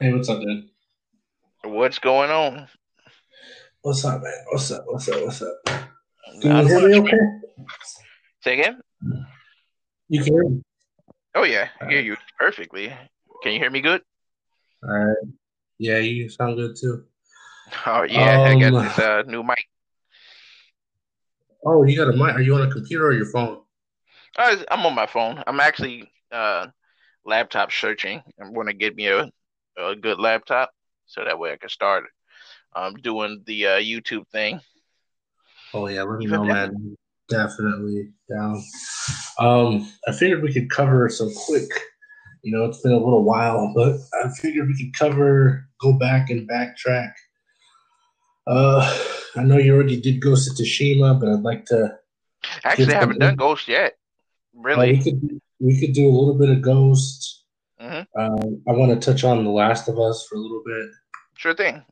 Hey, what's up, dude? What's going on? What's up, man? What's up? What's up? What's up? Can Not you hear me much. okay? Say again? You can hear me. Oh yeah, I hear you perfectly. Can you hear me good? All right. Yeah, you sound good too. Oh yeah, I got Um. this uh new mic. Oh, you got a mic? Are you on a computer or your phone? Uh, I'm on my phone. I'm actually uh laptop searching. I'm gonna get me a, a good laptop so that way I can start um doing the uh YouTube thing Oh yeah, let me even know, man. Definitely down. Um, I figured we could cover some quick. You know, it's been a little while, but I figured we could cover, go back and backtrack. Uh, I know you already did Ghost of Tsushima, but I'd like to Actually, I haven't done. Ghost yet. Uh, we Really? could we could do a little bit of Ghost. Hmm Um, I want to touch on The Last of Us for a little bit, Sure thing.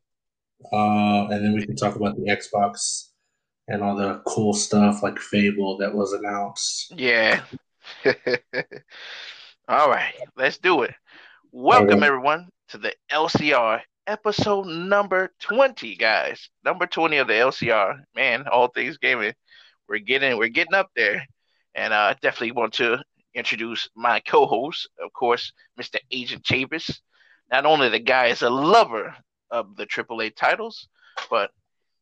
uh, and then we can talk about the Xbox and all the cool stuff like Fable that was announced. Yeah. All right, let's do it. Welcome right. everyone to the LCR episode number 20, guys. Number 20 of the LCR. Man, all things gaming. We're getting we're getting up there. And I uh, definitely want to introduce my co-host, of course, Mr. Agent Chavis. Not only the guy is a lover of the AAA titles, but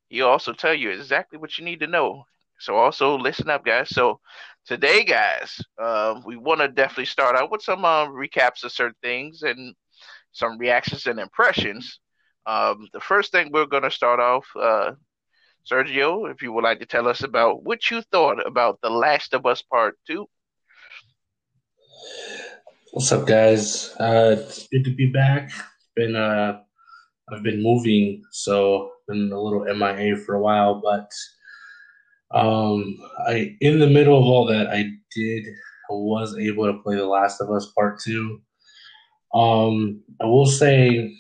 he'll also tell you exactly what you need to know. So also listen up, guys. So today, guys, uh, we want to definitely start out with some uh, recaps of certain things and some reactions and impressions. Um, the first thing we're going to start off, uh, Sergio, if you would like to tell us about what you thought about The Last of Us Part 2. What's up, guys? Uh, it's good to be back. Been uh, I've been moving, so been a little MIA for a while, but um, I in the middle of all that, I did was able to play The Last of Us Part Two. Um, I will say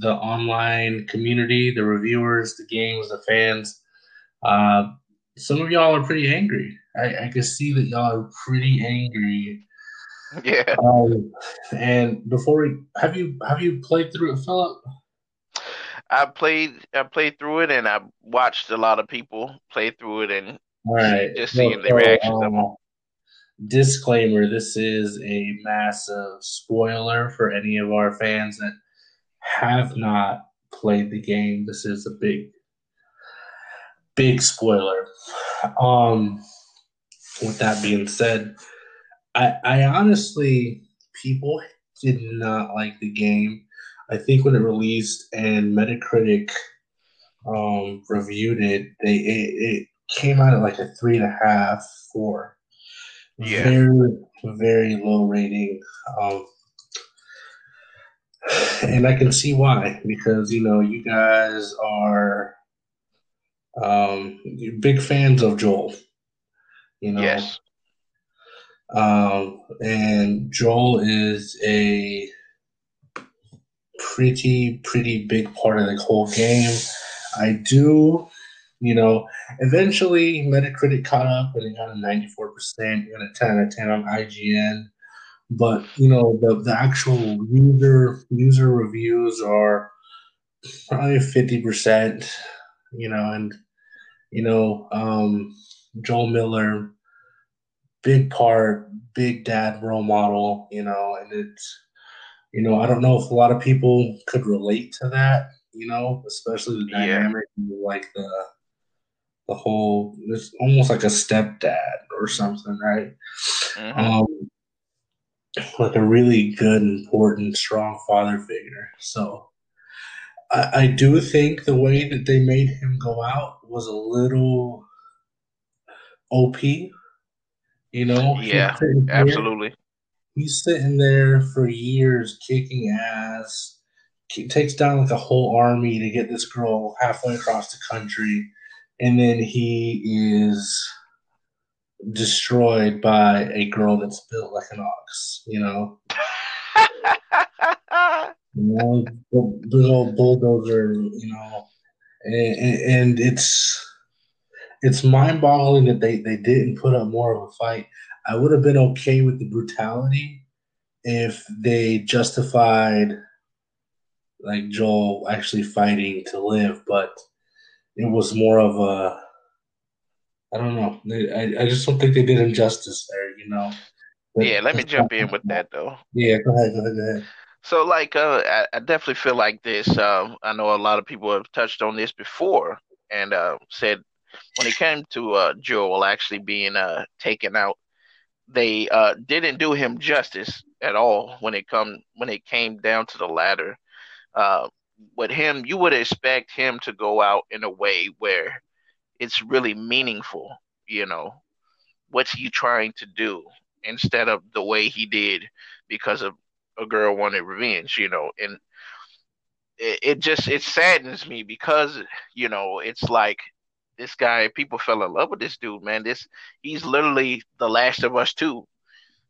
the online community, the reviewers, the games, the fans, uh, some of y'all are pretty angry. I, I can see that y'all are pretty angry. Yeah, Um, and before we have you have you played through it, Philip? I played I played through it and I watched a lot of people play through it and right. just seeing the so reactions um, disclaimer: this is a massive spoiler for any of our fans that have not played the game. This is a big, big spoiler. Um, with that being said, I, I honestly, people did not like the game. I think when it released and Metacritic um, reviewed it, they it, it came out at like a three and a half, four. Yeah, Very, very low rating. Um, and I can see why because you know you guys are um, big fans of Joel. You know, yes, um, and Joel is a pretty pretty big part of the whole game. I do, you know, eventually Metacritic caught up and it got a 94%, got a 10 out of 10 on IGN. But, you know, the, the actual user user reviews are probably 50%, you know, and, you know, um, Joel Miller, big part, big dad role model, you know, and it's, you know, I don't know if a lot of people could relate to that, you know, especially the yeah, dynamic, like the the whole it's almost like a stepdad or something, right? hmm Um, like a really good, important, strong father figure. So I, I do think the way that they made him go out was a little OP. You know, yeah, there, absolutely. he's sitting there for years kicking ass. He takes down like a whole army to get this girl halfway across the country, and then he is destroyed by a girl that's built like an ox. You know, you know, big old bulldozer. You know, and, and it's it's mind boggling that they they didn't put up more of a fight. I would have been okay with the brutality if they justified like Joel actually fighting to live, but it was more of a I don't know. I, I just don't think they did him justice there, you know. But yeah, let me jump in with that though. Yeah, go ahead, go ahead, go ahead. So, like, uh, I, I, definitely feel like this. Um, I know a lot of people have touched on this before and uh, said when it came to uh, Joel actually being uh, taken out, they uh, didn't do him justice at all when it come when it came down to the ladder. Uh, with him, you would expect him to go out in a way where it's really meaningful. You know, what's he trying to do instead of the way he did because of a girl wanted revenge. You know, and it, it just it saddens me because you know it's like this guy people fell in love with this dude man. This he's literally the last of us two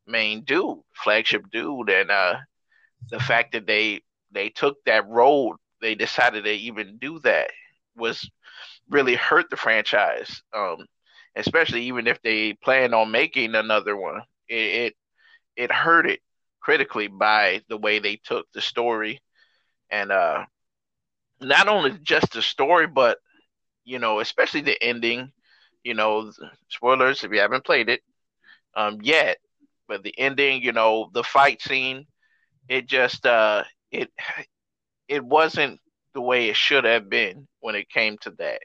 main dude flagship dude. And uh the fact that they they took that road they decided to even do that was really hurt the franchise. Um especially even if they plan on making another one it it, it hurt it critically by the way they took the story. And uh not only just the story but you know especially the ending you know spoilers if you haven't played it um yet but the ending you know the fight scene it just uh it it wasn't the way it should have been when it came to that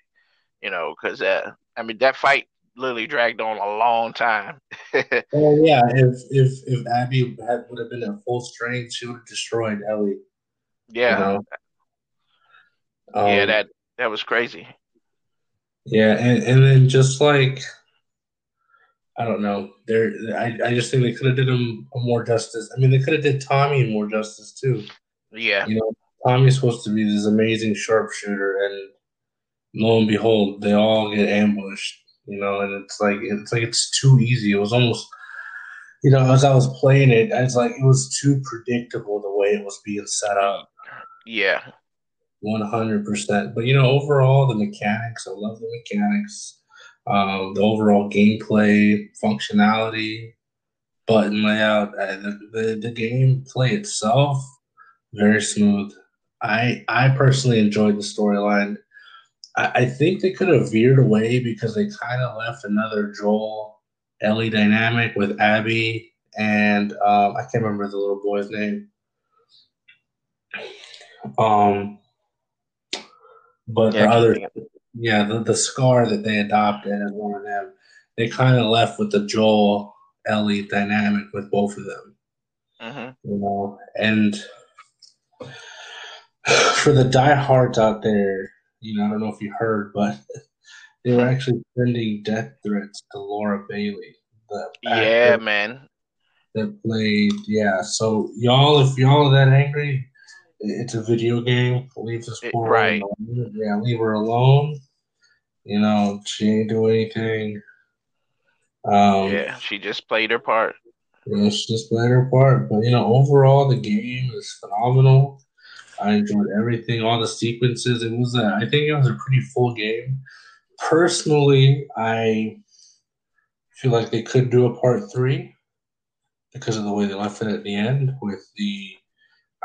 you know because uh i mean that fight literally dragged on a long time. Oh yeah if if if abby had would have been at full strength she would have destroyed ellie. Yeah. You know? um, yeah that that was crazy yeah and, and then just like I don't know. There, I, I just think they could have did him more justice. I mean, they could have did Tommy more justice too. Yeah. You know, Tommy's supposed to be this amazing sharpshooter, and lo and behold, they all get ambushed. You know, and it's like it's like it's too easy. It was almost, you know, as I was playing it, it's like, it was too predictable the way it was being set up. Yeah. One hundred percent. But you know, overall, the mechanics. I love the mechanics um, the overall gameplay functionality, button layout, uh, the, the, the gameplay itself, very smooth. I I personally enjoyed the storyline. I, I think they could have veered away because they kind of left another Joel Ellie dynamic with Abby and um, I can't remember the little boy's name. Um, but yeah, the other yeah, the, the scar that they adopted as one of them, they kind of left with the Joel Ellie dynamic with both of them. Mm-hmm. You know, and for the diehards out there, you know, I don't know if you heard, but they were actually sending death threats to Laura Bailey. The yeah, man. That played, yeah. So y'all, if y'all are that angry, it's a video game. Leave this poor right. Alone. Yeah, leave her alone. You know, she ain't do anything. Um, yeah, she just played her part. Yeah, she just played her part. But you know, overall, the game is phenomenal. I enjoyed everything, all the sequences. It was, a, I think, it was a pretty full game. Personally, I feel like they could do a part three because of the way they left it at the end with the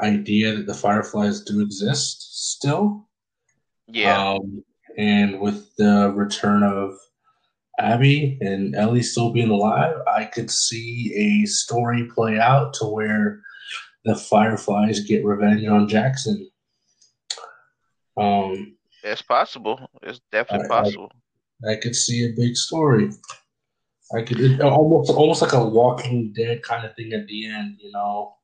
idea that the fireflies do exist still. Yeah. Um, and with the return of Abby and Ellie still being alive, I could see a story play out to where the Fireflies get revenge on Jackson. Um, it's possible. It's definitely I, possible. I, I, could see a big story. I could it, almost almost like a Walking Dead kind of thing at the end, you know,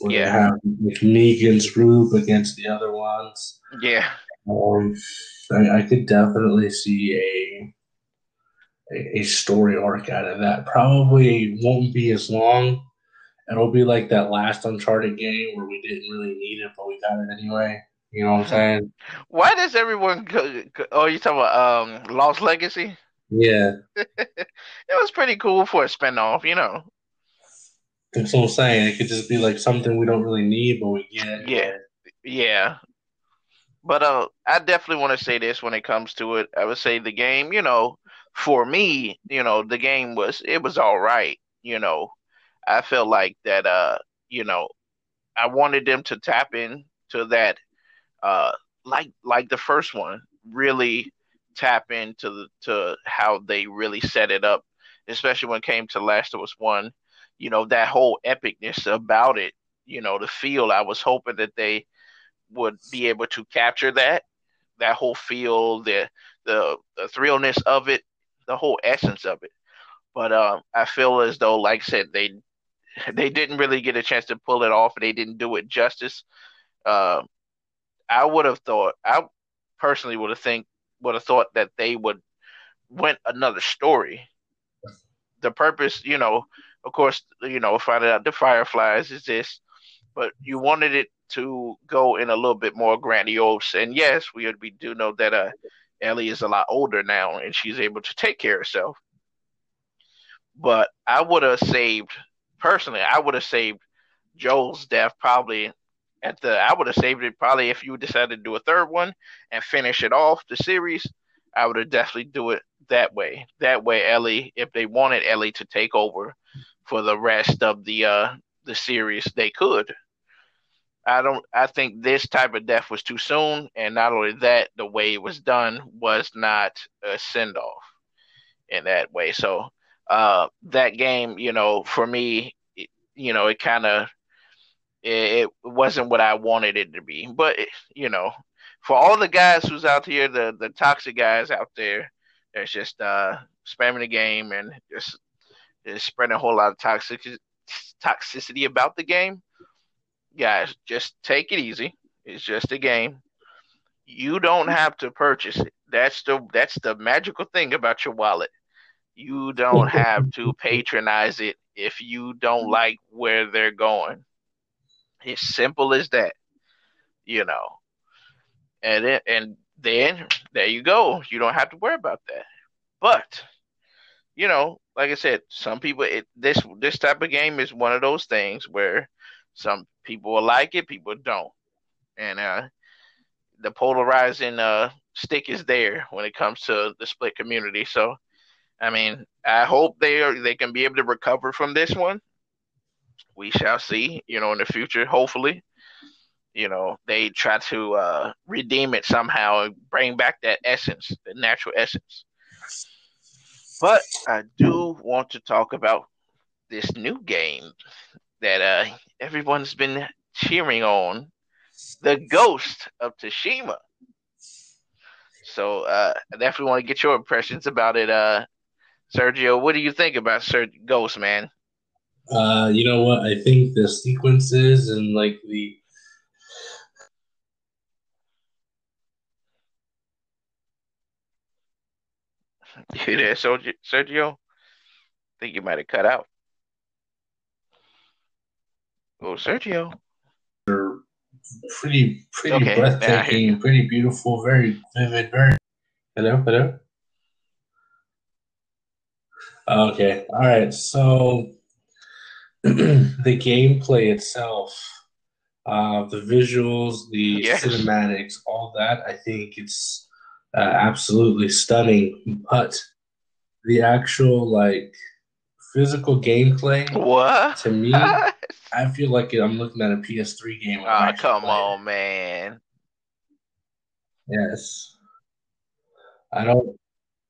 where yeah. they have Negan's group against the other ones. Yeah. Um, I, I could definitely see a, a, a story arc out of that. Probably won't be as long. It'll be like that last Uncharted game where we didn't really need it, but we got it anyway. You know what I'm saying? Why does everyone go? oh, you talking about um, Lost Legacy? Yeah, it was pretty cool for a spinoff, you know. That's what I'm saying. It could just be like something we don't really need, but we get. Yeah, yeah. But uh, I definitely want to say this when it comes to it. I would say the game, you know, for me, you know, the game was it was all right. You know, I felt like that. Uh, you know, I wanted them to tap in to that uh, like like the first one, really tap into the, to how they really set it up, especially when it came to Last of Us One. You know that whole epicness about it. You know the feel. I was hoping that they would be able to capture that that whole feel, the the, the thrillness of it, the whole essence of it. But um, I feel as though, like I said, they they didn't really get a chance to pull it off. They didn't do it justice. Uh, I would have thought. I personally would have think would have thought that they would went another story. The purpose, you know, of course, you know, finding out the Fireflies is this, but you wanted it to go in a little bit more grandiose. And yes, we we do know that uh, Ellie is a lot older now and she's able to take care of herself. But I would have saved personally. I would have saved Joel's death probably at the. I would have saved it probably if you decided to do a third one and finish it off the series. I would have definitely do it that way. That way, Ellie, if they wanted Ellie to take over for the rest of the uh the series, they could. I don't. I think this type of death was too soon, and not only that, the way it was done was not a send off in that way. So uh, that game, you know, for me, it, you know, it kind of it, it, wasn't what I wanted it to be. But you know, for all the guys who's out here, the the toxic guys out there, that's just uh, spamming the game and just, just spreading a whole lot of toxic toxicity about the game guys, just take it easy. It's just a game. You don't have to purchase it. That's the that's the magical thing about your wallet. You don't have to patronize it if you don't like where they're going. It's simple as that. You know. And then and then there you go. You don't have to worry about that. But you know, like I said, some people it, this this type of game is one of those things where some people will like it, people don't. And uh, the polarizing uh, stick is there when it comes to the split community. So, I mean, I hope they are they can be able to recover from this one. We shall see, you know, in the future. Hopefully, you know, they try to uh, redeem it somehow and bring back that essence, the natural essence. But I do want to talk about this new game that uh, everyone's been cheering on, the Ghost of Tsushima. So uh, I definitely want to get your impressions about it, uh, Sergio. What do you think about Sir Ghost, man? Uh, you know what? I think the sequences and like the You there, Sergio? I think you might have cut out. Oh, Sergio. They're pretty, pretty okay, breathtaking, pretty beautiful, very vivid, very. Hello, hello. Okay, all right. So the gameplay itself, uh, the visuals, the yes. cinematics, all that, I think it's uh, absolutely stunning. But the actual like physical gameplay, what to me, I feel like I'm looking at a PS3 game. Oh, come on, man. Yes. I don't.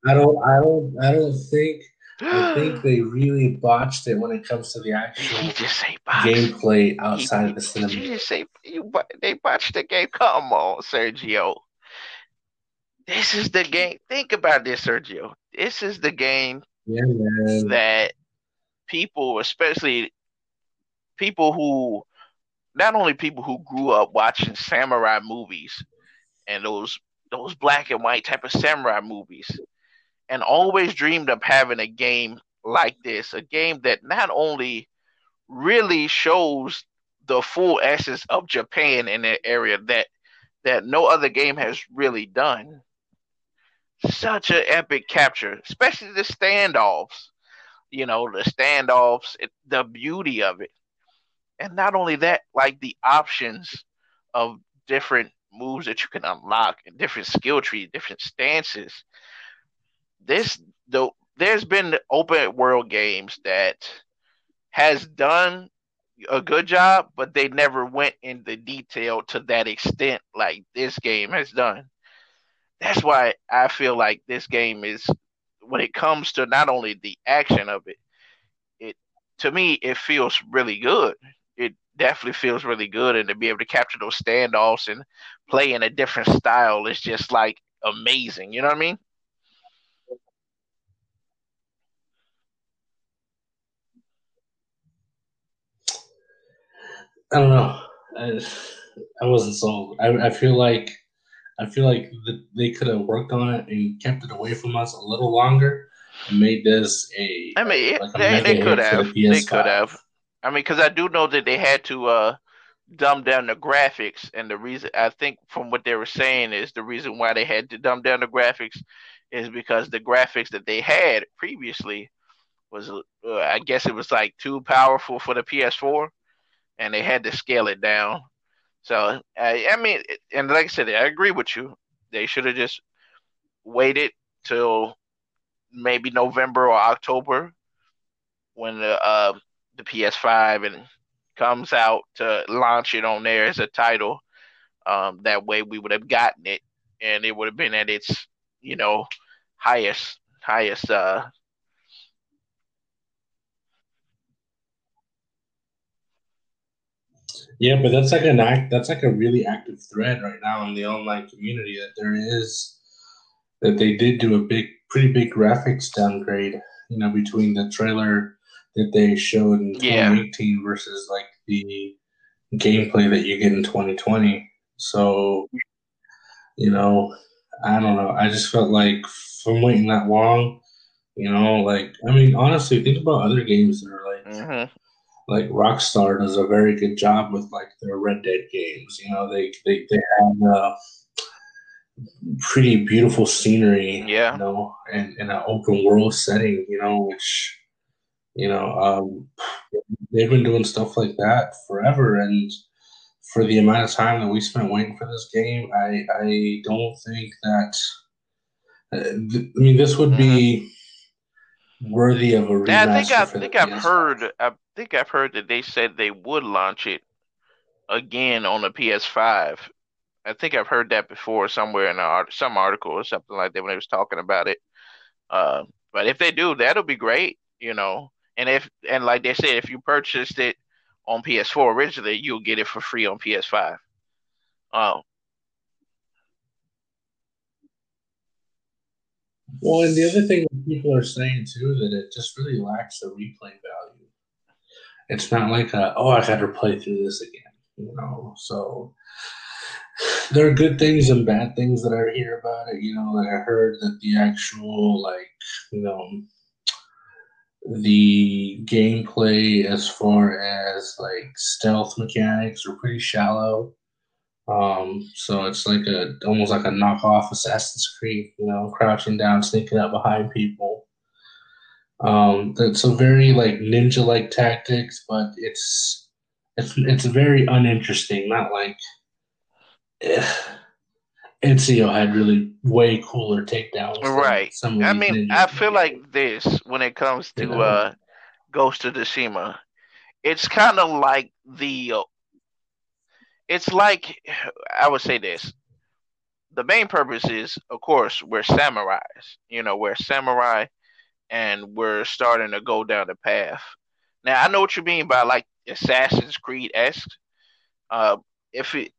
I don't. I don't. I don't think. I think they really botched it when it comes to the actual gameplay outside he, of the cinema. Did you just say you? They botched the game. Come on, Sergio. This is the game. Think about this, Sergio. This is the game yeah, that people, especially people who not only people who grew up watching samurai movies and those those black and white type of samurai movies and always dreamed of having a game like this a game that not only really shows the full essence of Japan in that area that that no other game has really done such an epic capture especially the standoffs you know the standoffs the beauty of it and not only that, like the options of different moves that you can unlock and different skill trees, different stances. This though there's been open world games that has done a good job, but they never went into detail to that extent like this game has done. That's why I feel like this game is when it comes to not only the action of it, it to me it feels really good. It definitely feels really good and to be able to capture those standoffs and play in a different style is just like amazing. You know what I mean? I don't know. I, I wasn't sold. I, I feel like I feel like the, they could have worked on it and kept it away from us a little longer and made this a. I mean, like they, they could have. The they could have. I mean, because I do know that they had to uh, dumb down the graphics, and the reason I think from what they were saying is the reason why they had to dumb down the graphics is because the graphics that they had previously was, uh, I guess, it was like too powerful for the PS4 and they had to scale it down. So I, I mean, and like I said, I agree with you. They should have just waited till maybe November or October when the uh, the PS5 and comes out to launch it on there as a title. Um, that way, we would have gotten it, and it would have been at its you know highest highest uh, Yeah, but that's like an act. That's like a really active thread right now in the online community that there is that they did do a big, pretty big graphics downgrade. You know, between the trailer that they showed in yeah. 2018 versus like the gameplay that you get in 2020. So, you know, I don't know. I just felt like from waiting that long, you know, like I mean, honestly, think about other games that are like. Mm-hmm like Rockstar does a very good job with like their Red Dead games. You know, they they they have uh, pretty beautiful scenery. Yeah, you know, and in an open world setting. You know, which you know um, they've been doing stuff like that forever, and for the amount of time that we spent waiting for this game, I I don't think that. Uh, th- I mean, this would mm-hmm. be worthy of a remaster. Yeah, I think I think I've heard I think I've heard that they said they would launch it again on the PS5. I think I've heard that before somewhere in a, some article or something like that when they was talking about it. Uh, but if they do, that'll be great, you know. And if and like they said, if you purchased it on PS4 originally, you'll get it for free on PS5. Oh, Well, and the other thing that people are saying too that it just really lacks the replay value. It's not like a, oh, I got to play through this again, you know. So there are good things and bad things that I hear about it. You know, like I heard that the actual like you know the gameplay as far as like stealth mechanics are pretty shallow. Um, so it's like a almost like a knockoff Assassin's Creed, you know, crouching down, sneaking up behind people. Um, it's a very like ninja like tactics, but it's it's it's very uninteresting. Not like eh, Ezio had really way cooler takedowns. Right. I mean, I feel like this when it comes to you know? uh, Ghost of Tsushima. It's kind of like the uh, it's like I would say this. The main purpose is, of course, we're samurais. You know, we're samurai, and we're starting to go down the path. Now, I know what you mean by like Assassin's Creed esque. Uh, if it,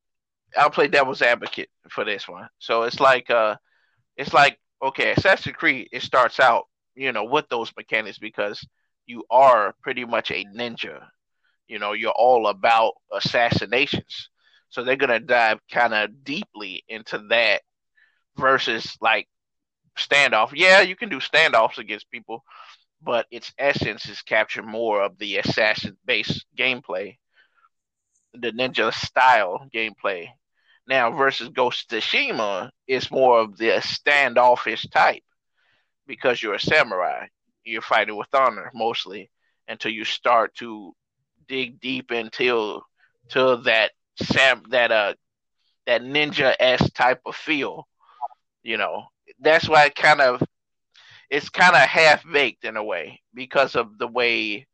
I'll play devil's advocate for this one. So it's like, uh, it's like okay, Assassin's Creed. It starts out, you know, with those mechanics because you are pretty much a ninja. You know, you're all about assassinations. So they're gonna dive kind of deeply into that versus like standoff. Yeah, you can do standoffs against people, but its essence is capture more of the assassin based gameplay, the ninja style gameplay. Now versus Ghost Tsushima is more of the standoffish type because you're a samurai. You're fighting with honor mostly until you start to dig deep into to that Sam that uh that ninja s type of feel. You know, that's why it kind of it's kind of half baked in a way because of the way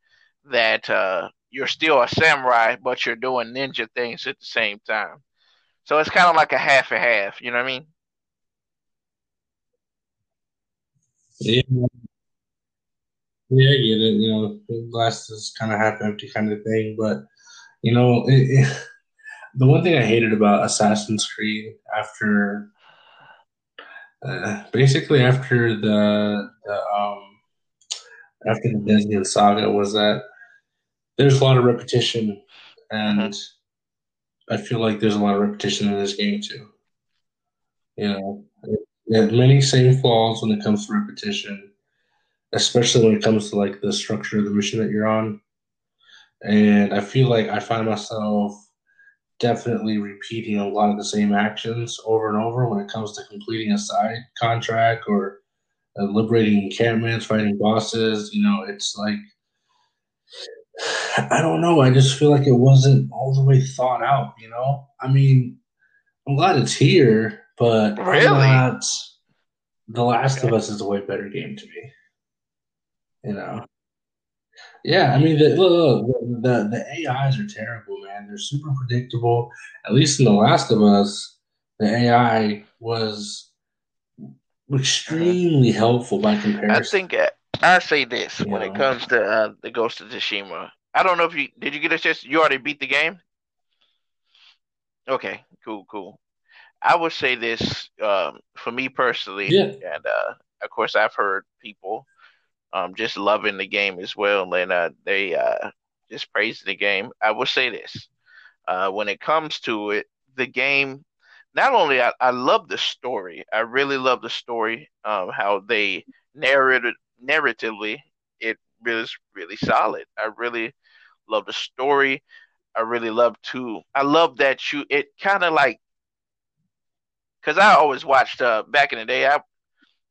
that uh you're still a samurai, but you're doing ninja things at the same time. So it's kind of like a half and half. You know what I mean? Yeah, yeah, I get it. You know, glass is kind of half empty, kind of thing. But you know, it, the one thing I hated about Assassin's Creed after, uh, basically after the the um after the Desmond saga was that there's a lot of repetition, and I feel like there's a lot of repetition in this game too. You know, it has many same flaws when it comes to repetition, especially when it comes to like the structure of the mission that you're on. And I feel like I find myself definitely repeating a lot of the same actions over and over when it comes to completing a side contract or uh, liberating encampments, fighting bosses. You know, it's like I don't know. I just feel like it wasn't all the way thought out. You know, I mean, I'm glad it's here, but really, not, The Last okay. of Us is a way better game to me. You know. Yeah, I mean the look, the the AIs are terrible, man. They're super predictable. At least in The Last of Us, the AI was extremely helpful by comparison. I think uh, I say this when it comes to uh, the Ghost of Tsushima. I don't know if you did you get a chance. You already beat the game. Okay, cool, cool. I would say this um, for me personally, yeah. and uh, of course I've heard people um, just loving the game as well, and uh, they uh, just praising the game. I will say this: uh, when it comes to it, the game. Not only I, I love the story, I really love the story. Um, how they narrated narratively, it is really solid. I really love the story. I really love to. I love that you. It kind of like because I always watched uh back in the day. I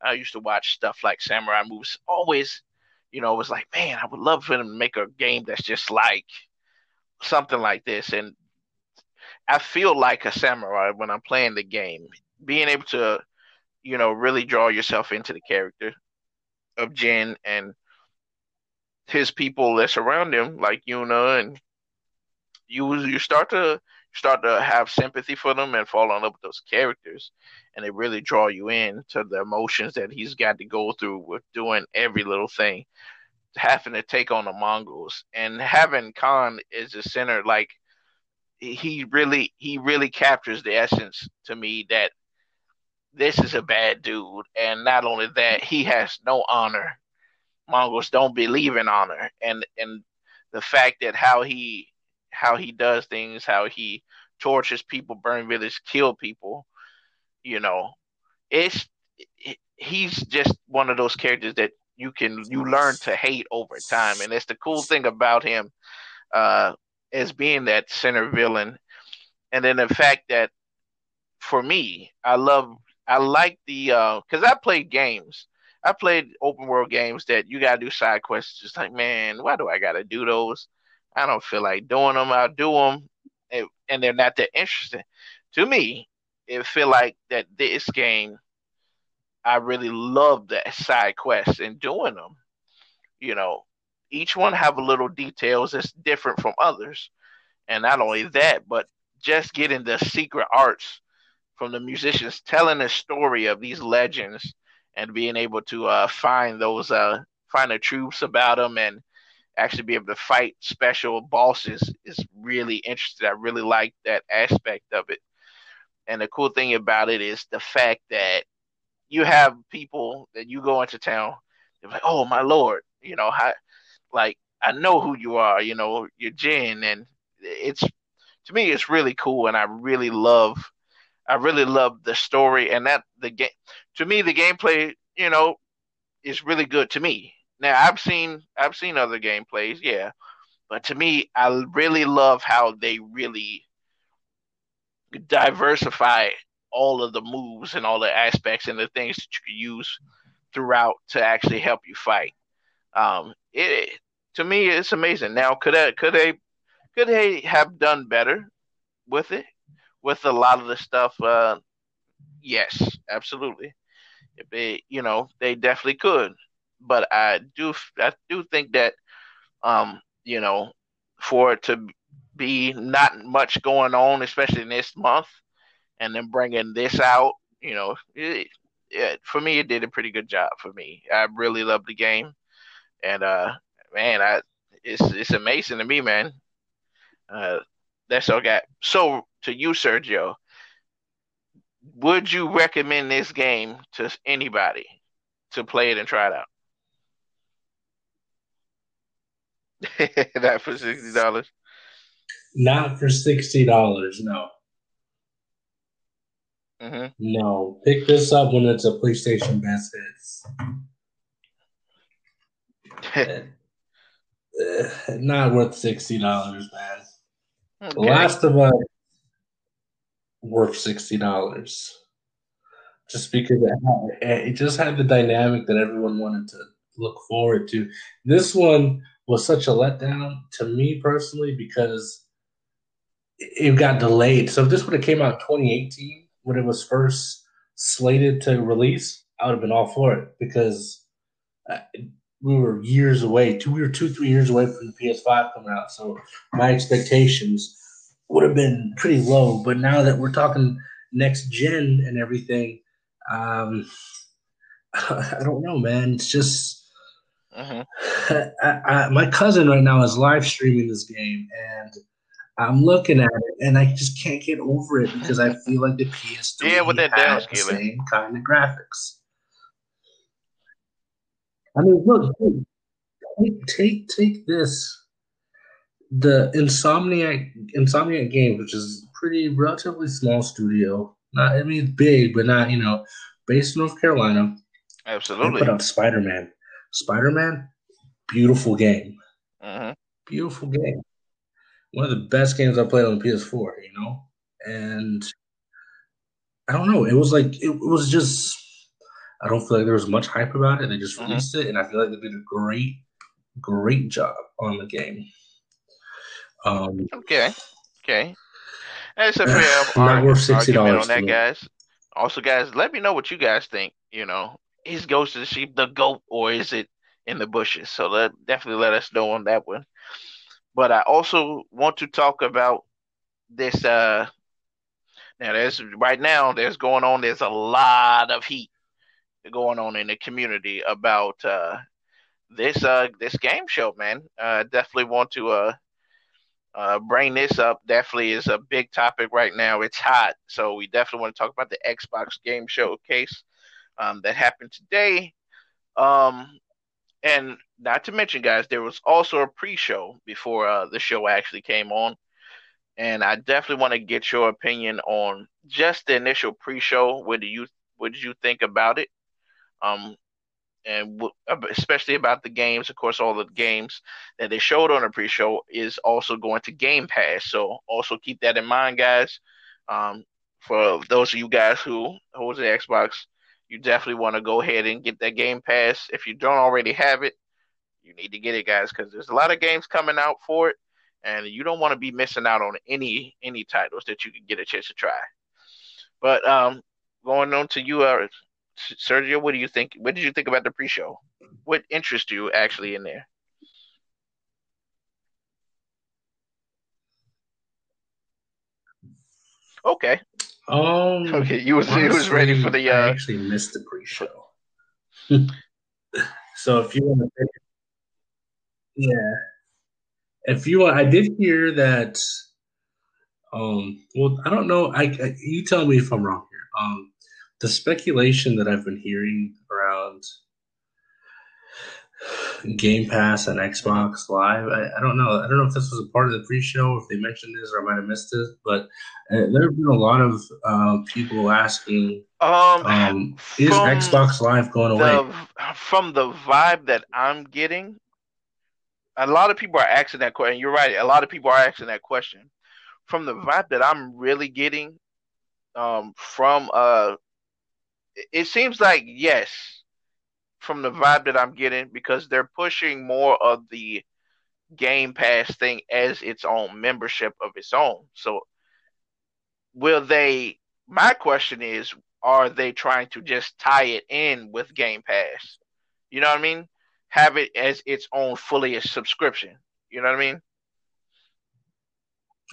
I used to watch stuff like samurai movies. Always, you know, was like, man, I would love for them to make a game that's just like something like this. And I feel like a samurai when I'm playing the game, being able to, you know, really draw yourself into the character of Jin and his people that surround him, like Yuna, and you you start to start to have sympathy for them and fall in love with those characters, and they really draw you in to the emotions that he's got to go through with doing every little thing, having to take on the Mongols, and having Khan as a center, like he really he really captures the essence to me that this is a bad dude, and not only that, he has no honor. Mongols don't believe in honor, and and the fact that how he how he does things, how he tortures people, burn villages, kill people. You know, it's it, he's just one of those characters that you can you learn to hate over time, and it's the cool thing about him uh, as being that center villain, and then the fact that for me, I love I like the because uh, I played games. I played open world games that you gotta do side quests. Just like, man, why do I gotta do those? I don't feel like doing them. I'll do them, and they're not that interesting. To me, it feel like that this game, I really love that side quests and doing them. You know, each one have a little details that's different from others, and not only that, but just getting the secret arts from the musicians telling the story of these legends and being able to uh, find those uh, find the truths about them and actually be able to fight special bosses is really interesting. I really like that aspect of it. And the cool thing about it is the fact that you have people that you go into town, they're like, "Oh my lord," you know, how, like I know who you are, you know, you're Jin, and it's to me it's really cool, and I really love, I really love the story, and that the game to me the gameplay, you know, is really good to me. Now I've seen I've seen other gameplays, yeah, but to me, I really love how they really diversify all of the moves and all the aspects and the things that you can use throughout to actually help you fight. Um, it to me, it's amazing. Now, could I, could they could they have done better with it with a lot of the stuff? Uh, yes, absolutely. They, you know, they definitely could but I do I do think that um, you know for it to be not much going on, especially this month, and then bringing this out, you know, it, it, for me, it did a pretty good job for me. I really love the game, and uh, man, I it's it's amazing to me, man. Uh, that's all I got. So to you, Sergio, would you recommend this game to anybody to play it and try it out? Not for sixty dollars. Not for sixty dollars, no. Mm-hmm. No, pick this up when it's a PlayStation Best Hits. not worth sixty dollars, man. Okay. Last of Us worth sixty dollars, just because it, had, it just had the dynamic that everyone wanted to look forward to. This one was such a letdown to me personally because it got delayed. So if this would have came out in 2018 when it was first slated to release, I would have been all for it because uh, we were years away. Two, we were two, three years away from the PS5 coming out. So my expectations would have been pretty low. But now that we're talking next gen and everything, um, I don't know, man. It's just uh-huh. I, I, my cousin right now is live streaming this game, and I'm looking at it, and I just can't get over it because I feel like the PS3 yeah, with that down the same kind of graphics. I mean, look, take take take this. The Insomniac Insomniac Games, which is pretty relatively small studio. Not I mean big, but not you know, based in North Carolina. Absolutely. They put out Spider Man. Spider Man, beautiful game. Uh-huh. Beautiful game. One of the best games I played on the PS4, you know? And I don't know. It was like, it was just, I don't feel like there was much hype about it. They just uh-huh. released uh-huh. it, and I feel like they did a great, great job on the game. Um, okay. Okay. That's a fair not worth sixty dollars on that, guys. Also, guys, let me know what you guys think. You know, is Ghost of Tsushima the goat or is it in the bushes? So let, definitely let us know on that one. But I also want to talk about this. Uh, now, there's right now there's going on. There's a lot of heat going on in the community about uh, this uh, this game show. Man, uh, definitely want to uh, uh, bring this up. Definitely is a big topic right now. It's hot, so we definitely want to talk about the Xbox Game Showcase um, that happened today. Um, and not to mention, guys, there was also a pre-show before uh, the show actually came on, and I definitely want to get your opinion on just the initial pre-show. What do you what did you think about it? Um, and w- especially about the games. Of course, all the games that they showed on the pre-show is also going to Game Pass. So also keep that in mind, guys. Um, for those of you guys who hold the Xbox you definitely want to go ahead and get that Game Pass. If you don't already have it, you need to get it, guys, because there's a lot of games coming out for it, and you don't want to be missing out on any any titles that you can get a chance to try. But um, going on to you, uh, Sergio, what do you think? What did you think about the pre-show? What interests you actually in there? Okay. Um. Okay, you was honestly, was ready for the. Uh... I actually missed the pre-show. so if you want to, pick, yeah, if you want, I did hear that. Um. Well, I don't know. I, I you tell me if I'm wrong here. Um, the speculation that I've been hearing around Game Pass and Xbox Live. I, I, don't know. I don't know if this was a part of the pre-show, if they mentioned this, or I might have missed it. But uh, there have been a lot of uh, people asking, um, um "Is Xbox Live going the, away?" From the vibe that I'm getting, a lot of people are asking that question. You're right. A lot of people are asking that question. From the vibe that I'm really getting, um, from uh, it seems like yes from the vibe that I'm getting because they're pushing more of the Game Pass thing as its own membership of its own. So will they my question is are they trying to just tie it in with Game Pass? You know what I mean? Have it as its own fully a subscription. You know what I mean?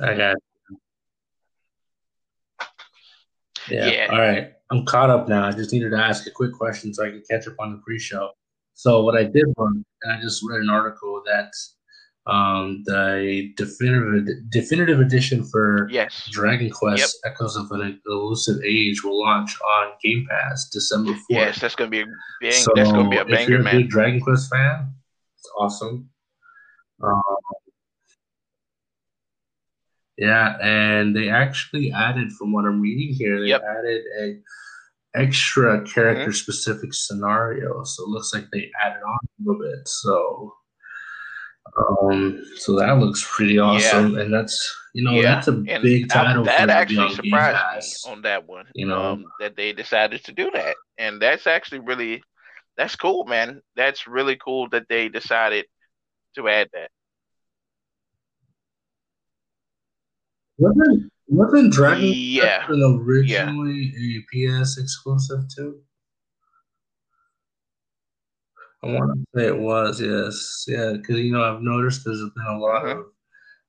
I got. Yeah. yeah. All right. I'm caught up now. I just needed to ask a quick question so I can catch up on the pre-show. So what I did was, and I just read an article that um, the definitive definitive edition for yes. Dragon Quest yep. Echoes of an Elusive Age will launch on Game Pass December 4th. Yes, that's gonna be a bang, so that's gonna be a banger, if you're a man. big Dragon Quest fan, it's awesome. Um, yeah, and they actually added, from what I'm reading here, they yep. added a extra character specific mm-hmm. scenario. So it looks like they added on a little bit. So um, so that looks pretty awesome, yeah. and that's you know yeah. that's a and big title. that actually surprised me on that one. You know um, that they decided to do that, and that's actually really that's cool, man. That's really cool that they decided to add that. Wasn't wasn't Dragon yeah. originally yeah. a PS exclusive too? I want to say it was, yes, yeah, because you know I've noticed there's been a lot mm-hmm. of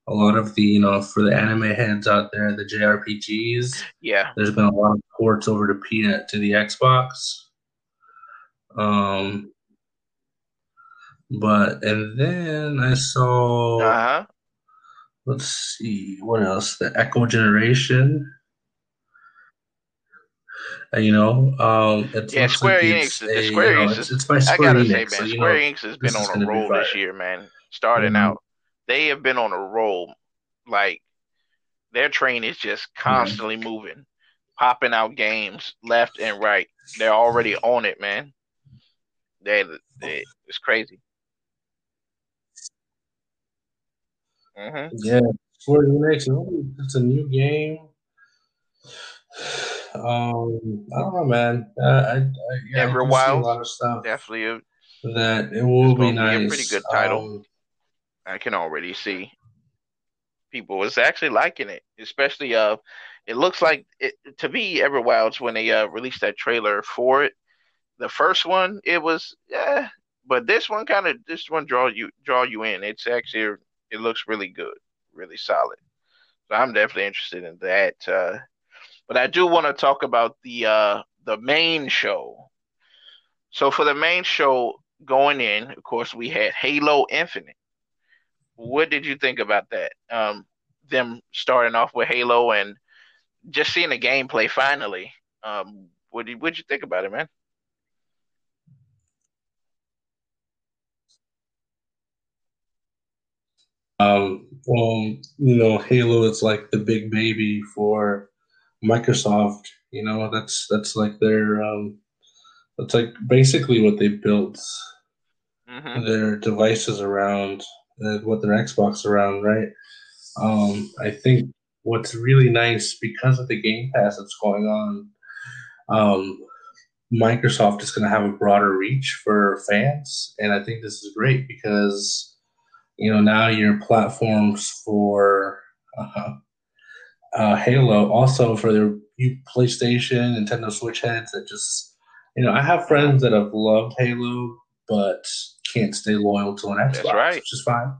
a lot of the you know for the anime heads out there, the JRPGs. Yeah, there's been a lot of ports over to P to the Xbox. Um, but and then I saw. Uh-huh. Let's see what else. The Echo Generation. Uh, you know, um, yeah, Square like Enix. The Square you know, Enix. It's, it's, Square I gotta Enix, say, man, so, Square know, Enix has been on a roll this year, man. Starting mm-hmm. out, they have been on a roll. Like their train is just mm-hmm. constantly mm-hmm. moving, popping out games left and right. They're already on it, man. They, they it's crazy. Mm-hmm. Yeah, Enix. It's a new game um, I don't know, man. Uh, I, I, yeah, Everwild, a lot of stuff. Definitely, a, that it will be nice. Be a pretty good title. Um, I can already see people was actually liking it, especially uh, it looks like it to me. Everwild's when they uh released that trailer for it. The first one, it was yeah, but this one kind of this one draw you draw you in. It's actually it looks really good, really solid. So I'm definitely interested in that. Uh, but I do want to talk about the uh, the main show. So for the main show going in, of course, we had Halo Infinite. What did you think about that? Um, them starting off with Halo and just seeing the gameplay finally. Um, what did what did you think about it, man? Um, well, you know, Halo is like the big baby for Microsoft. You know, that's that's like their um, that's like basically what they built mm-hmm. their devices around, uh, what their Xbox around, right? Um, I think what's really nice because of the Game Pass that's going on, um, Microsoft is going to have a broader reach for fans, and I think this is great because you know now your platforms for uh, uh, Halo also for their PlayStation, Nintendo Switch heads that just, you know, I have friends that have loved Halo but can't stay loyal to an Xbox, right. which is fine.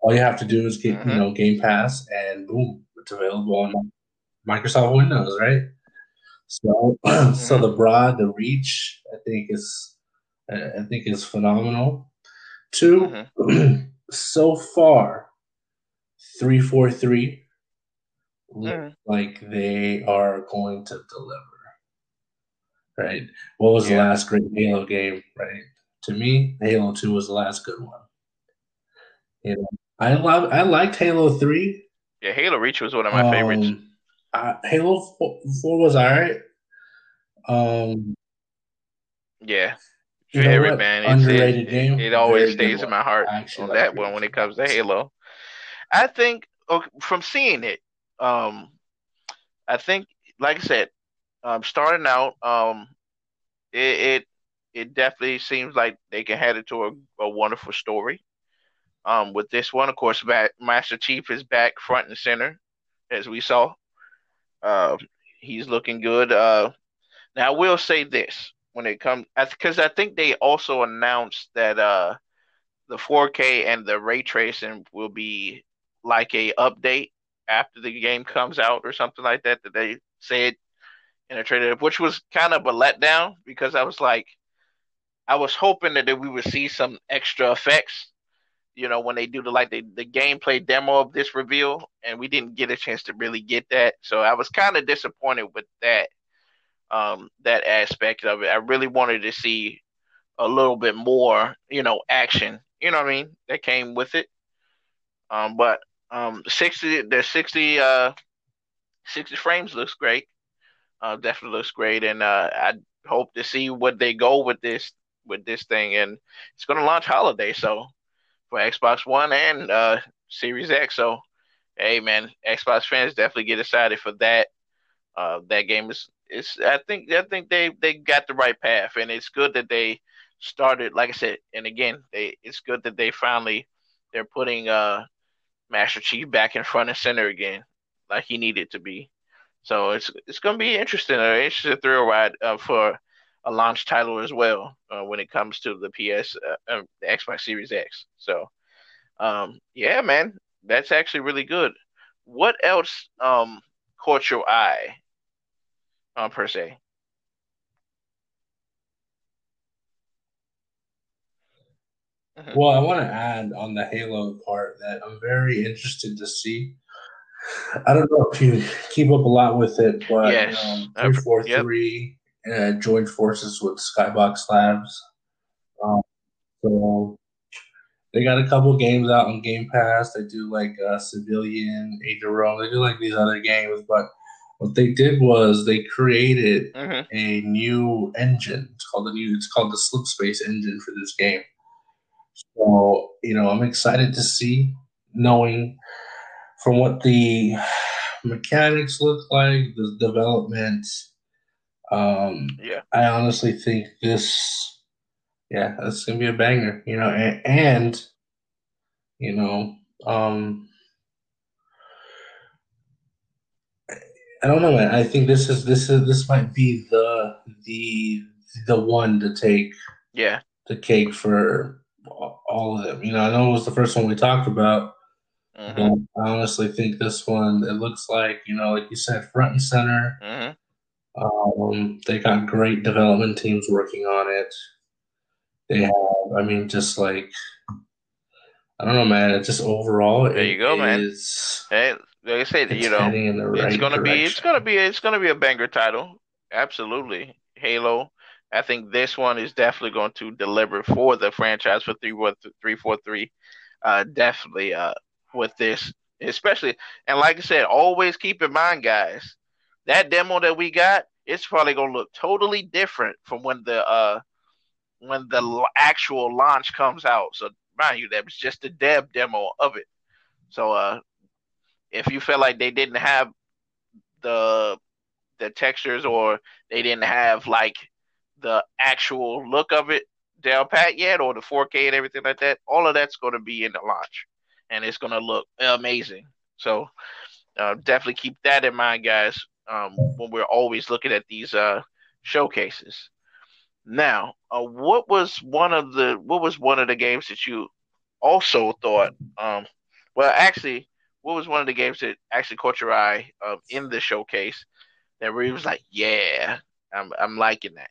All you have to do is get, mm-hmm. you know, Game Pass and boom, it's available on Microsoft Windows, right? So, mm-hmm. so the broad, the reach, I think is, I think is phenomenal. 2 mm-hmm. so far, three four three look mm. like they are going to deliver. Right? What was yeah. the last great Halo game? Right? To me, Halo Two was the last good one. You know, I love. I liked Halo Three. Yeah, Halo Reach was one of my um, favorites. Uh, Halo 4, 4 was alright. Um, yeah, favorite man. Underrated it, game. It, it always Very stays in my heart on that one when it comes to Halo. I think okay, from seeing it, um, I think, like I said, um, starting out, um, it, it, it definitely seems like they can head it to a, a wonderful story. Um, with this one, of course, back, Master Chief is back front and center, as we saw. Uh, he's looking good. Uh, now, I will say this when it comes, because I, think they also announced that uh, the 4K and the ray tracing will be like a update after the game comes out or something like that that they said in a trailer, which was kind of a letdown because I was like, I was hoping that we would see some extra effects, you know, when they do the like the, the gameplay demo of this reveal, and we didn't get a chance to really get that. So I was kind of disappointed with that, um, that aspect of it. I really wanted to see a little bit more, you know, action, you know what I mean, that came with it. Um, but um, sixty, the sixty, uh, sixty frames looks great. Uh, definitely looks great, and uh, I hope to see what they go with this with this thing, and it's going to launch holiday, so for Xbox One and uh, Series X. So, hey man, Xbox fans definitely get excited for that. Uh, that game is is I think I think they they got the right path, and it's good that they started. Like I said, and again, they it's good that they finally they're putting uh Master Chief back in front and center again, like he needed to be. So it's it's to be interesting, an interesting thrill ride uh, for a launch title as well uh, when it comes to the PS, uh, uh, the Xbox Series X. So, um, yeah, man, that's actually really good. What else um, caught your eye, uh, per se? Mm-hmm. Well, I want to add on the Halo part that I'm very interested to see. I don't know if you keep up a lot with it, but yes. um, three four three uh, joined forces with Skybox Labs. Um, so they got a couple games out on Game Pass. They do like uh, Civilian, Age of Rome. They do like these other games, but what they did was they created mm-hmm. a new engine. It's called the new. It's called the Slip Space engine for this game. So you know, I'm excited to see, knowing from what the mechanics look like, the development um, yeah, I honestly think this, yeah, that's gonna be a banger. You know, and, and you know, um, I don't know, man. I think this is this is this might be the the the one to take. Yeah. The cake for all of them. You know, I know it was the first one we talked about. Mm-hmm. I honestly think this one, it looks like, you know, like you said, front and center. Mm-hmm. Um, they got great development teams working on it. They have, I mean, just like I don't know, man. It's just overall. There you go, man. Hey, like I said, you know, right it's gonna direction. be, it's gonna be, it's gonna be a banger title. Absolutely, Halo. I think this one is definitely going to deliver for the franchise for three four three four three. Uh, definitely. Uh, with this, especially, and like I said, always keep in mind, guys that demo that we got, it's probably gonna look totally different from when the uh when the actual launch comes out. So mind you, that was just a dev demo of it. So uh if you feel like they didn't have the the textures or they didn't have like the actual look of it down pat yet or the 4K and everything like that, all of that's going to be in the launch and it's going to look amazing. So uh, definitely keep that in mind, guys um, when we're always looking at these uh, showcases. Now, uh, what was one of the what was one of the games that you also thought? Um, well, actually, what was one of the games that actually caught your eye um, in the showcase that where he was like, "Yeah, I'm I'm liking that."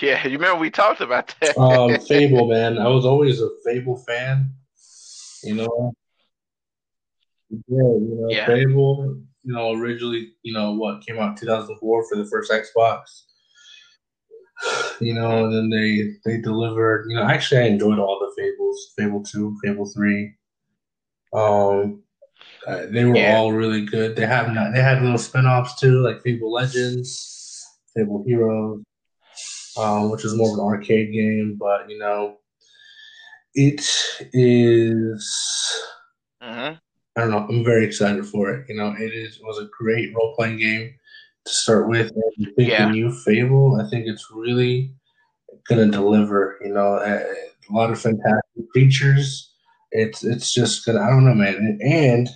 Yeah, you remember we talked about that. um, Fable, man. I was always a Fable fan. You know, yeah, you know, yeah. Fable, you know, originally, you know, what came out 2004 for the first Xbox. You know, and then they they delivered. You know, actually, I enjoyed all the Fables, Fable Two, Fable Three. Um, uh, they were yeah. all really good. They have not. They had little spin-offs too, like Fable Legends, Fable Heroes, um, which is more of an arcade game. But you know, it is mm-hmm. I don't know. I'm very excited for it. You know, it is it was a great role playing game to start with. And I think yeah. the new Fable, I think it's really gonna deliver. You know, a, a lot of fantastic features. It's it's just gonna. I don't know, man. And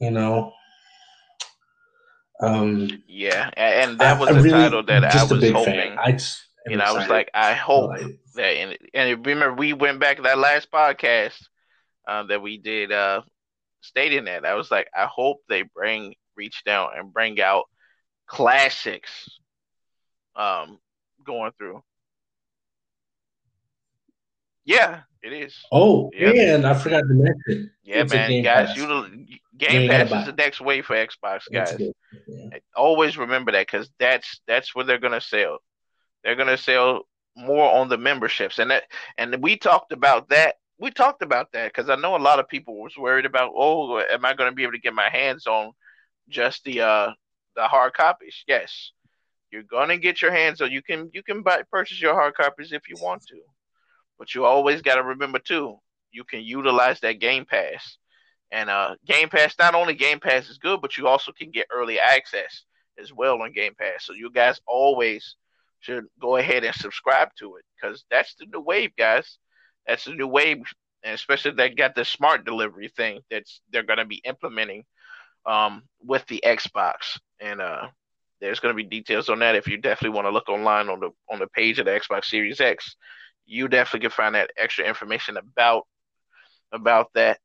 you know, um, yeah, and that was I, a really, title that I was hoping. I just, you know, I was like, I hope that, and and remember we went back to that last podcast uh, that we did, uh, stating that I was like, I hope they bring reach down and bring out classics, um, going through. Yeah, it is. Oh, yep. and I forgot to mention. Yeah, it's man, guys, you Game Pass is the next way for Xbox, guys. Yeah. Always remember that because that's that's where they're gonna sell. They're gonna sell more on the memberships, and that and we talked about that. We talked about that because I know a lot of people was worried about, oh, am I gonna be able to get my hands on just the uh the hard copies? Yes, you're gonna get your hands on. You can you can buy purchase your hard copies if you want to. But you always got to remember too, you can utilize that Game Pass. And uh, Game Pass, not only Game Pass is good, but you also can get early access as well on Game Pass. So you guys always should go ahead and subscribe to it because that's the new wave, guys. That's the new wave, and especially they got the smart delivery thing that's they're to be implementing um, with the Xbox. And uh, there's going to be details on that if you definitely want to look online on the on the page of the Xbox Series X you definitely can find that extra information about about that.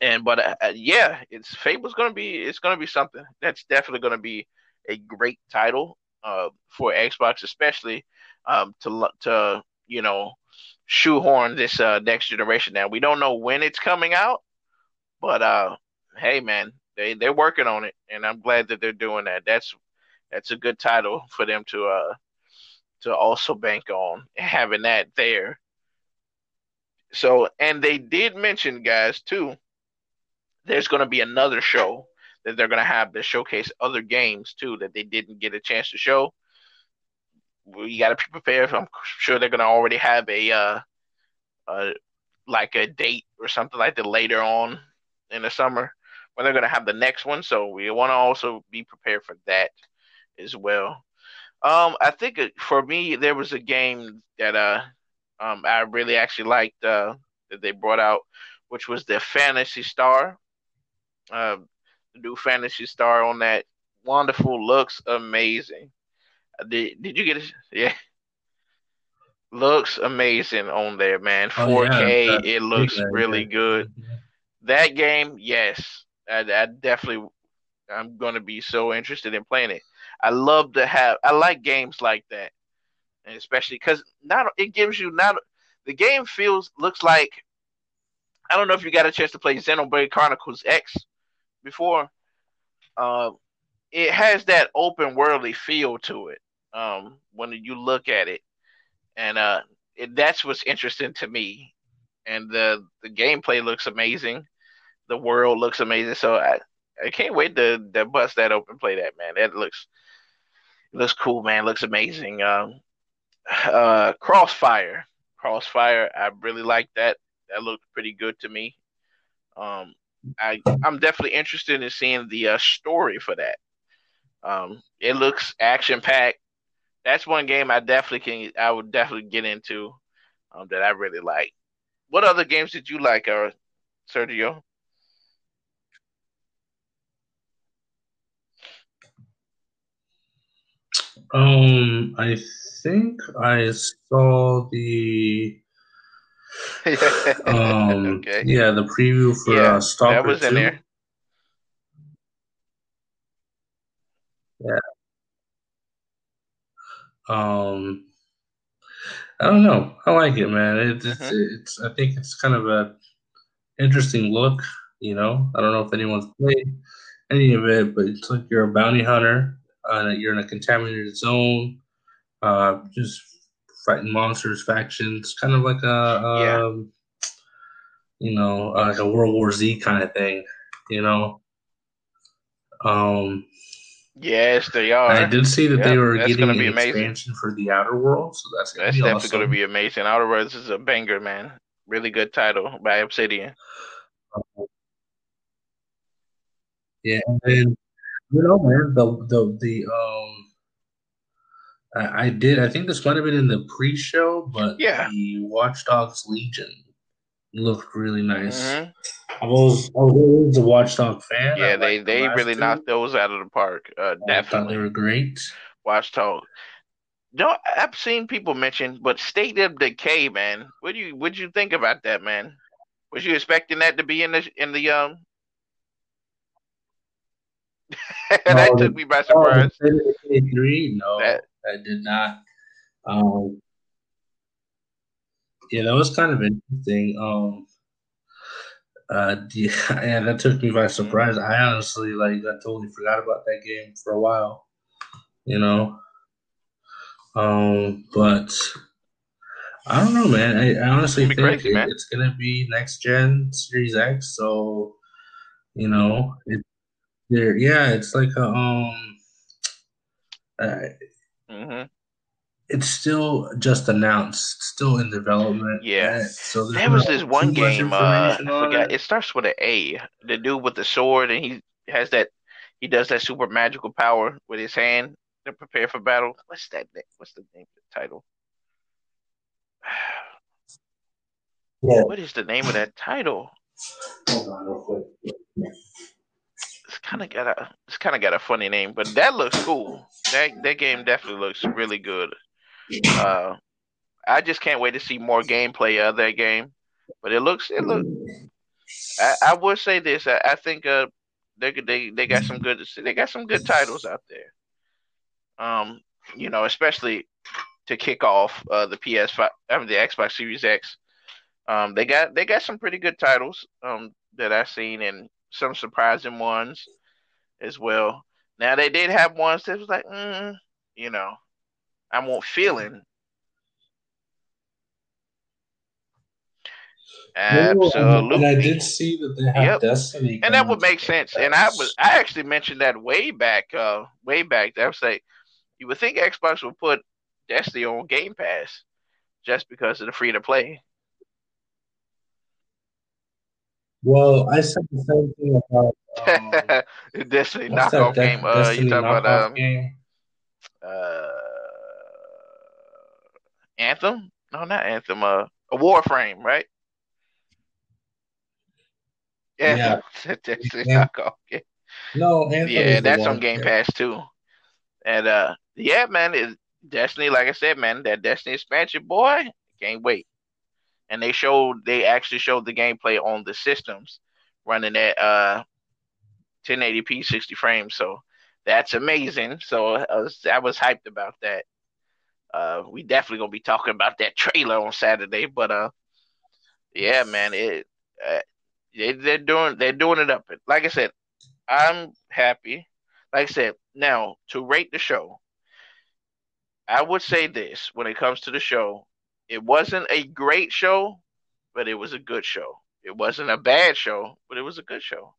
And but uh, uh yeah, it's Fable's gonna be it's gonna be something that's definitely gonna be a great title uh, for Xbox, especially um, to to you know shoehorn this uh, next generation. Now we don't know when it's coming out, but uh, hey man, they they're working on it, and I'm glad that they're doing that. That's that's a good title for them to uh to also bank on having that there. So, and they did mention, guys, too, there's going to be another show that they're going to have to showcase other games, too, that they didn't get a chance to show. We got to be prepared. I'm sure they're going to already have a, uh, uh, like a date or something like that later on in the summer when they're going to have the next one. So we want to also be prepared for that as well. Um, I think for me there was a game that uh um I really actually liked uh that they brought out, which was the Phantasy Star. Uh, the new Phantasy Star on that wonderful looks amazing. Uh, did did you get it? Yeah. Looks amazing on there, man. 4K, oh, yeah, it looks really good. That game, yes, I, I definitely, I'm gonna be so interested in playing it. I love to have. I like games like that, and especially because not it gives you not the game feels looks like. I don't know if you got a chance to play Xenoblade Chronicles X before. Uh, it has that open worldly feel to it um, when you look at it, and uh, it, that's what's interesting to me. And the the gameplay looks amazing, the world looks amazing. So I I can't wait to, to bust that open, play that man. That looks looks cool, man. Looks amazing. Um, uh, Crossfire, Crossfire. I really like that. That looked pretty good to me. Um, I I'm definitely interested in seeing the uh, story for that. Um, it looks action packed. That's one game I definitely can. I would definitely get into. Um, that I really like. What other games did you like, uh, Sergio? Um, I think I saw the um okay. yeah the preview for yeah, uh, Stalker that was 2. there. Yeah. Um, I don't know. I like it, man. It, it's mm-hmm. it's. I think it's kind of a interesting look. You know, I don't know if anyone's played any of it, but it's like you're a bounty hunter uh, you're in a contaminated zone, uh, just fighting monsters, factions, kind of like a, yeah. um, you know, uh, like a World War Z kind of thing, you know. Um, yes, they are. I did see that they were getting an expansion for the Outer World, so that's that's definitely awesome. going to be amazing. Outer Worlds is a banger, man. Really good title by Obsidian. Yeah, and then you know, man, the the the um, I, I did. I think this might have been in the pre-show, but yeah, the Watch Dogs Legion looked really nice. Mm-hmm. I was I was always a Watch Dog fan. Yeah, they they the really two. knocked those out of the park. Uh, definitely, they were great. Watchdog. don't I've seen people mention, but State of Decay, man. What do you what you think about that, man? Was you expecting that to be in the in the um? that Oh, took me by surprise. Three? No, That I did not. Um, yeah, that was kind of interesting. Um, uh, yeah, yeah, that took me by surprise. I honestly like I totally forgot about that game for a while. You know, um, but I don't know, man. I, I it's honestly think crazy, it, it's gonna be next gen Series X. So you know, it, there, yeah, it's like a um, uh, hmm it's still just announced, still in development, Yeah. uh, so There was this one game, uh, information I on forgot. it. It starts with an A. The dude with the sword, and he has that. He does that super magical power with his hand to prepare for battle. What's that? name? What's the name of the title? Yeah. What is the name of that title? Hold on, real quick. Kind of got a. It's kind of got a funny name, but that looks cool. That that game definitely looks really good. Uh, I just can't wait to see more gameplay of that game. But it looks, it look. I, I would say this. I, I think uh, they they they got some good. They got some good titles out there. Um, you know, especially to kick off uh, the PS5, I mean the Xbox Series X. Um, they got they got some pretty good titles um, that I've seen, and some surprising ones as well. Now they did have ones that was like, mm, you know, I won't feeling Absolutely. and, I did see that they have yep, Destiny and that would make sense. And I was I actually mentioned that way back, uh, way back. I was like, you would think Xbox would put Destiny on Game Pass just because of the free to play. Well, I said the same thing about um, that knockoff game. De- Uh, you talking about um game? uh Anthem? No, not Anthem. Uh, a Warframe, right? Anthem. Yeah, Destiny and knockoff game. no, Anthem Yeah, is that's on. Game Yeah, Pass too. And uh, yeah, man, it Destiny. Like I said, man, that Destiny expansion, boy, can't wait. And they showed, they actually showed the gameplay on the systems running at uh 1080p 60 frames. So that's amazing. So I was, I was hyped about that. Uh, we definitely gonna be talking about that trailer on Saturday. But uh, yeah, man, it uh, they, they're doing they're doing it up. Like I said, I'm happy. Like I said, now to rate the show, I would say this when it comes to the show, it wasn't a great show, but it was a good show. It wasn't a bad show, but it was a good show.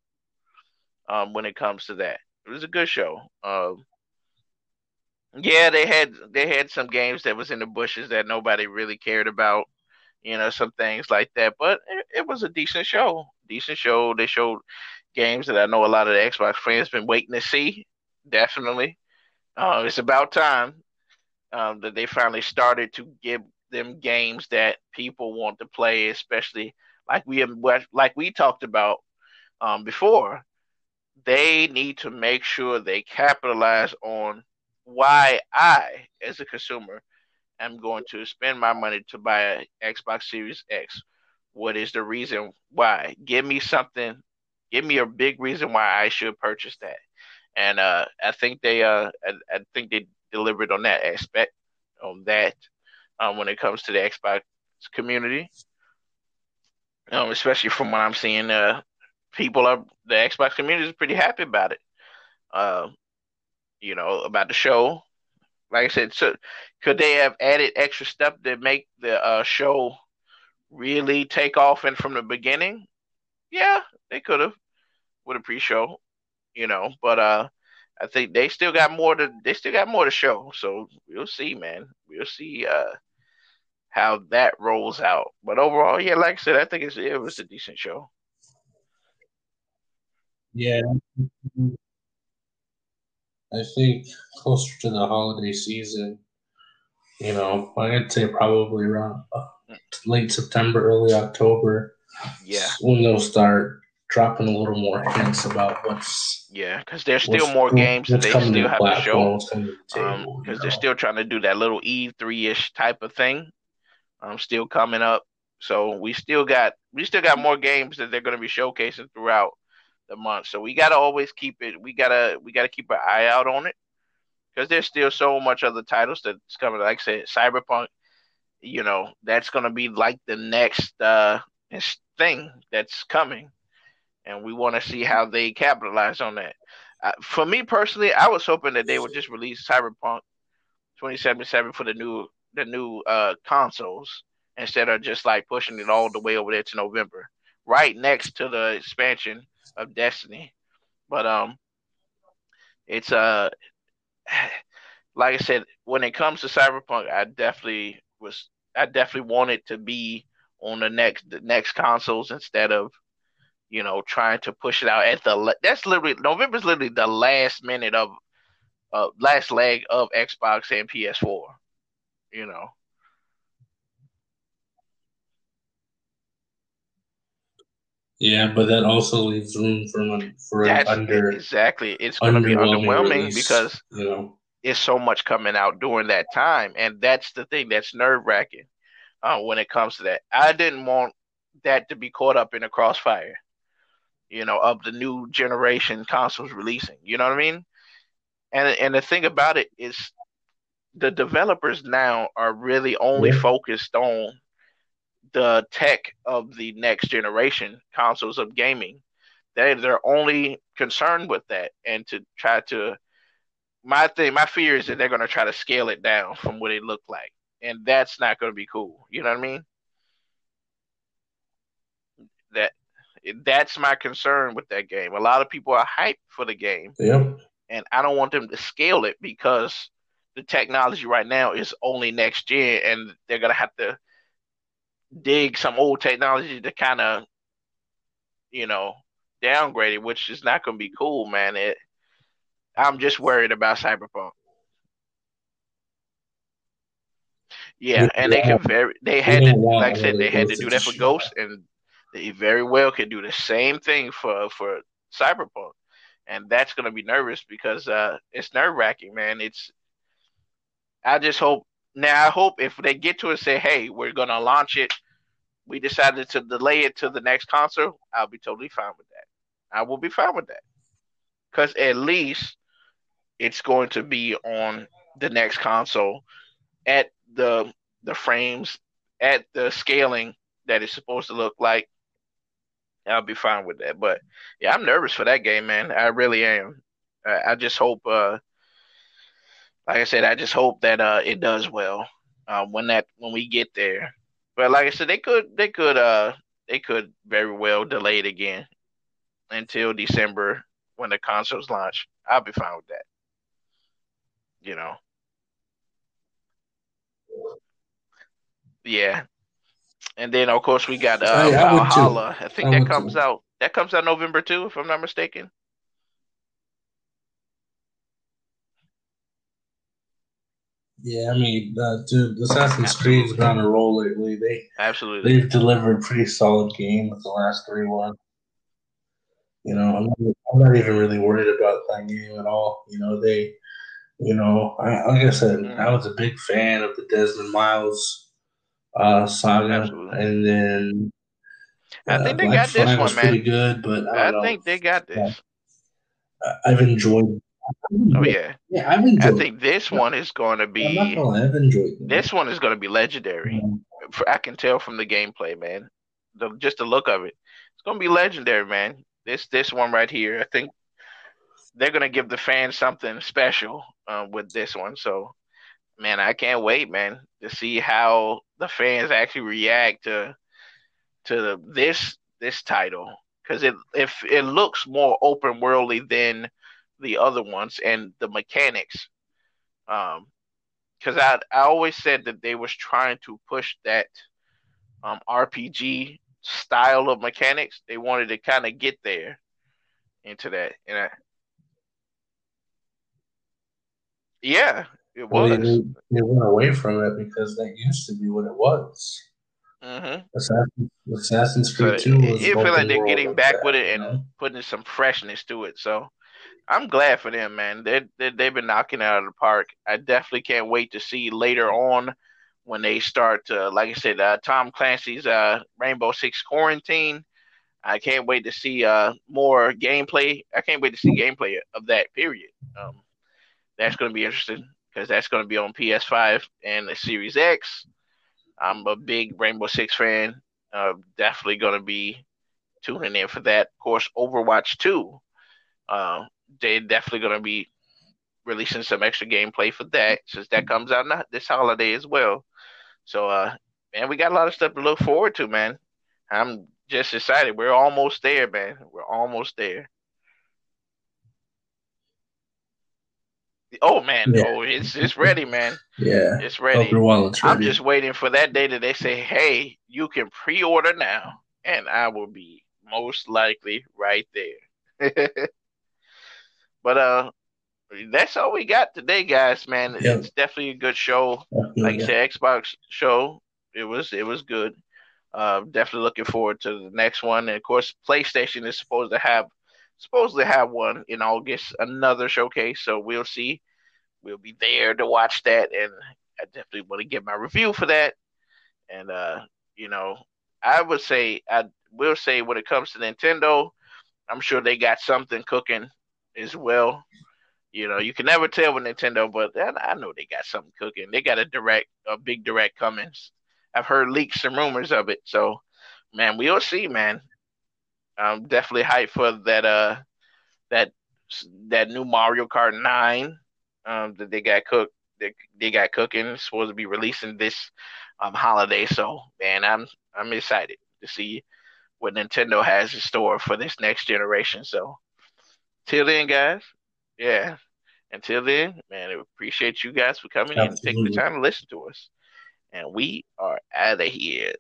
Um, when it comes to that, it was a good show. Um, yeah, they had they had some games that was in the bushes that nobody really cared about, you know, some things like that. But it, it was a decent show. Decent show. They showed games that I know a lot of the Xbox fans been waiting to see. Definitely, uh, it's about time um, that they finally started to give them games that people want to play, especially like we like we talked about um, before. They need to make sure they capitalize on why I, as a consumer, am going to spend my money to buy an Xbox Series X. What is the reason why? Give me something. Give me a big reason why I should purchase that. And uh, I think they, uh, I, I think they delivered on that aspect, on that, um, when it comes to the Xbox community. Um, especially from what I'm seeing, uh, people are the Xbox community is pretty happy about it. Uh, you know, about the show. Like I said, so could they have added extra stuff to make the uh, show really take off and from the beginning? Yeah, they could have with a pre-show, you know. But uh, I think they still got more to they still got more to show. So we'll see, man. We'll see uh, how that rolls out. But overall, yeah, like I said, I think it's, it was a decent show. yeah. I think closer to the holiday season, you know, I'd say probably around uh, late September, early October, Yeah, when they'll start dropping a little more hints about what's yeah, because there's still more games that they still have to show. Because um, they're still trying to do that little E3 ish type of thing. Um, still coming up. So we still got we still got more games that they're going to be showcasing throughout the month. So we got to always keep it. We gotta we gotta keep an eye out on it because there's still so much other titles that's coming. Like I said, Cyberpunk. You know that's going to be like the next uh thing that's coming and we want to see how they capitalize on that. Uh, for me personally, I was hoping that they would just release Cyberpunk 2077 for the new the new uh, consoles instead of just like pushing it all the way over there to November, right next to the expansion of Destiny. But um, it's uh, like I said, when it comes to Cyberpunk, I definitely was I definitely wanted to be on the next the next consoles instead of you know, trying to push it out at the that's literally November's literally the last minute of uh last leg of Xbox and PS4. You know. Yeah, but that also leaves room for for that's under exactly. It's going to be underwhelming because you know it's so much coming out during that time, and that's the thing that's nerve wracking uh, when it comes to that. I didn't want that to be caught up in a crossfire you know, of the new generation consoles releasing. You know what I mean? And and the thing about it is the developers now are really only yeah. focused on the tech of the next generation consoles of gaming. They they're only concerned with that and to try to my thing my fear is that they're gonna try to scale it down from what it looked like. And that's not gonna be cool. You know what I mean? That that's my concern with that game. A lot of people are hyped for the game. Yep. And I don't want them to scale it because the technology right now is only next gen and they're gonna have to dig some old technology to kind of you know downgrade it, which is not gonna be cool, man. It I'm just worried about Cyberpunk. Yeah, and they can very they had to like I said they had to do that for Ghost and they very well could do the same thing for for Cyberpunk, and that's gonna be nervous because uh, it's nerve wracking, man. It's I just hope now. I hope if they get to it, say, "Hey, we're gonna launch it," we decided to delay it to the next console. I'll be totally fine with that. I will be fine with that because at least it's going to be on the next console at the the frames at the scaling that it's supposed to look like I'll be fine with that. But yeah, I'm nervous for that game, man. I really am. I, I just hope, uh, like I said, I just hope that uh, it does well uh, when that when we get there. But like I said, they could they could uh they could very well delay it again until December when the consoles launch. I'll be fine with that. You know. Yeah, and then of course we got uh, hey, Valhalla. I, I think I that comes too. out that comes out November too, if I'm not mistaken. Yeah, I mean, uh, dude, Assassin's Creed's been on a roll lately. They absolutely they've delivered pretty solid game with the last three ones. You know, I'm not, I'm not even really worried about that game at all. You know, they, you know, I, like I said, mm-hmm. I was a big fan of the Desmond Miles uh, saga, Absolutely. and then I think uh, they Black got Flag this one, man. Pretty good, but I, I think they got this. I've enjoyed. Oh yeah, yeah, I've enjoyed. I think this one is going to be. Gonna, I've enjoyed. This one is going to be legendary. Mm-hmm. I can tell from the gameplay, man. The, just the look of it, it's going to be legendary, man. This this one right here, I think they're going to give the fans something special uh, with this one. So man, I can't wait, man, to see how the fans actually react to to this this title because it if it looks more open worldly than the other ones and the mechanics. Um, because I I always said that they was trying to push that um RPG style of mechanics. They wanted to kind of get there into that, and I, yeah, it was. Well, they, they, went away from it because that used to be what it was. Mm-hmm. Assassin's, Assassin's Creed so 2 was it, feel like they're getting back with it and you know? putting some freshness to it. So I'm glad for them, man. They, they they've been knocking it out of the park. I definitely can't wait to see later on when they start to, like I said, uh, Tom Clancy's uh, Rainbow Six Quarantine. I can't wait to see uh, more gameplay. I can't wait to see gameplay of that. Period. Um, that's going to be interesting because that's going to be on PS5 and the Series X. I'm a big Rainbow Six fan. Uh, definitely going to be tuning in for that. Of course, Overwatch 2. Uh, they're definitely going to be releasing some extra gameplay for that since that comes out not this holiday as well. So, uh, man, we got a lot of stuff to look forward to, man. I'm just excited. We're almost there, man. We're almost there. Oh man, yeah. oh it's it's ready, man. Yeah, it's ready. Ready. I'm just waiting for that day that they say, "Hey, you can pre-order now," and I will be most likely right there. but uh, that's all we got today, guys. Man, yeah. it's definitely a good show. Definitely, like you said, Xbox show. It was it was good. Uh, definitely looking forward to the next one. And of course, PlayStation is supposed to have supposed to have one in August, another showcase. So we'll see. We'll be there to watch that, and I definitely want to get my review for that. And uh, you know, I would say I will say when it comes to Nintendo, I'm sure they got something cooking as well. You know, you can never tell with Nintendo, but I know they got something cooking. They got a direct, a big direct coming. I've heard leaks and rumors of it. So, man, we'll see, man. I'm definitely hyped for that. Uh, that that new Mario Kart Nine um, that they got cooked. They, they got cooking. It's supposed to be releasing this um holiday. So, man, I'm I'm excited to see what Nintendo has in store for this next generation. So, till then, guys, yeah. Until then, man, I appreciate you guys for coming Absolutely. in and taking the time to listen to us. And we are out of here.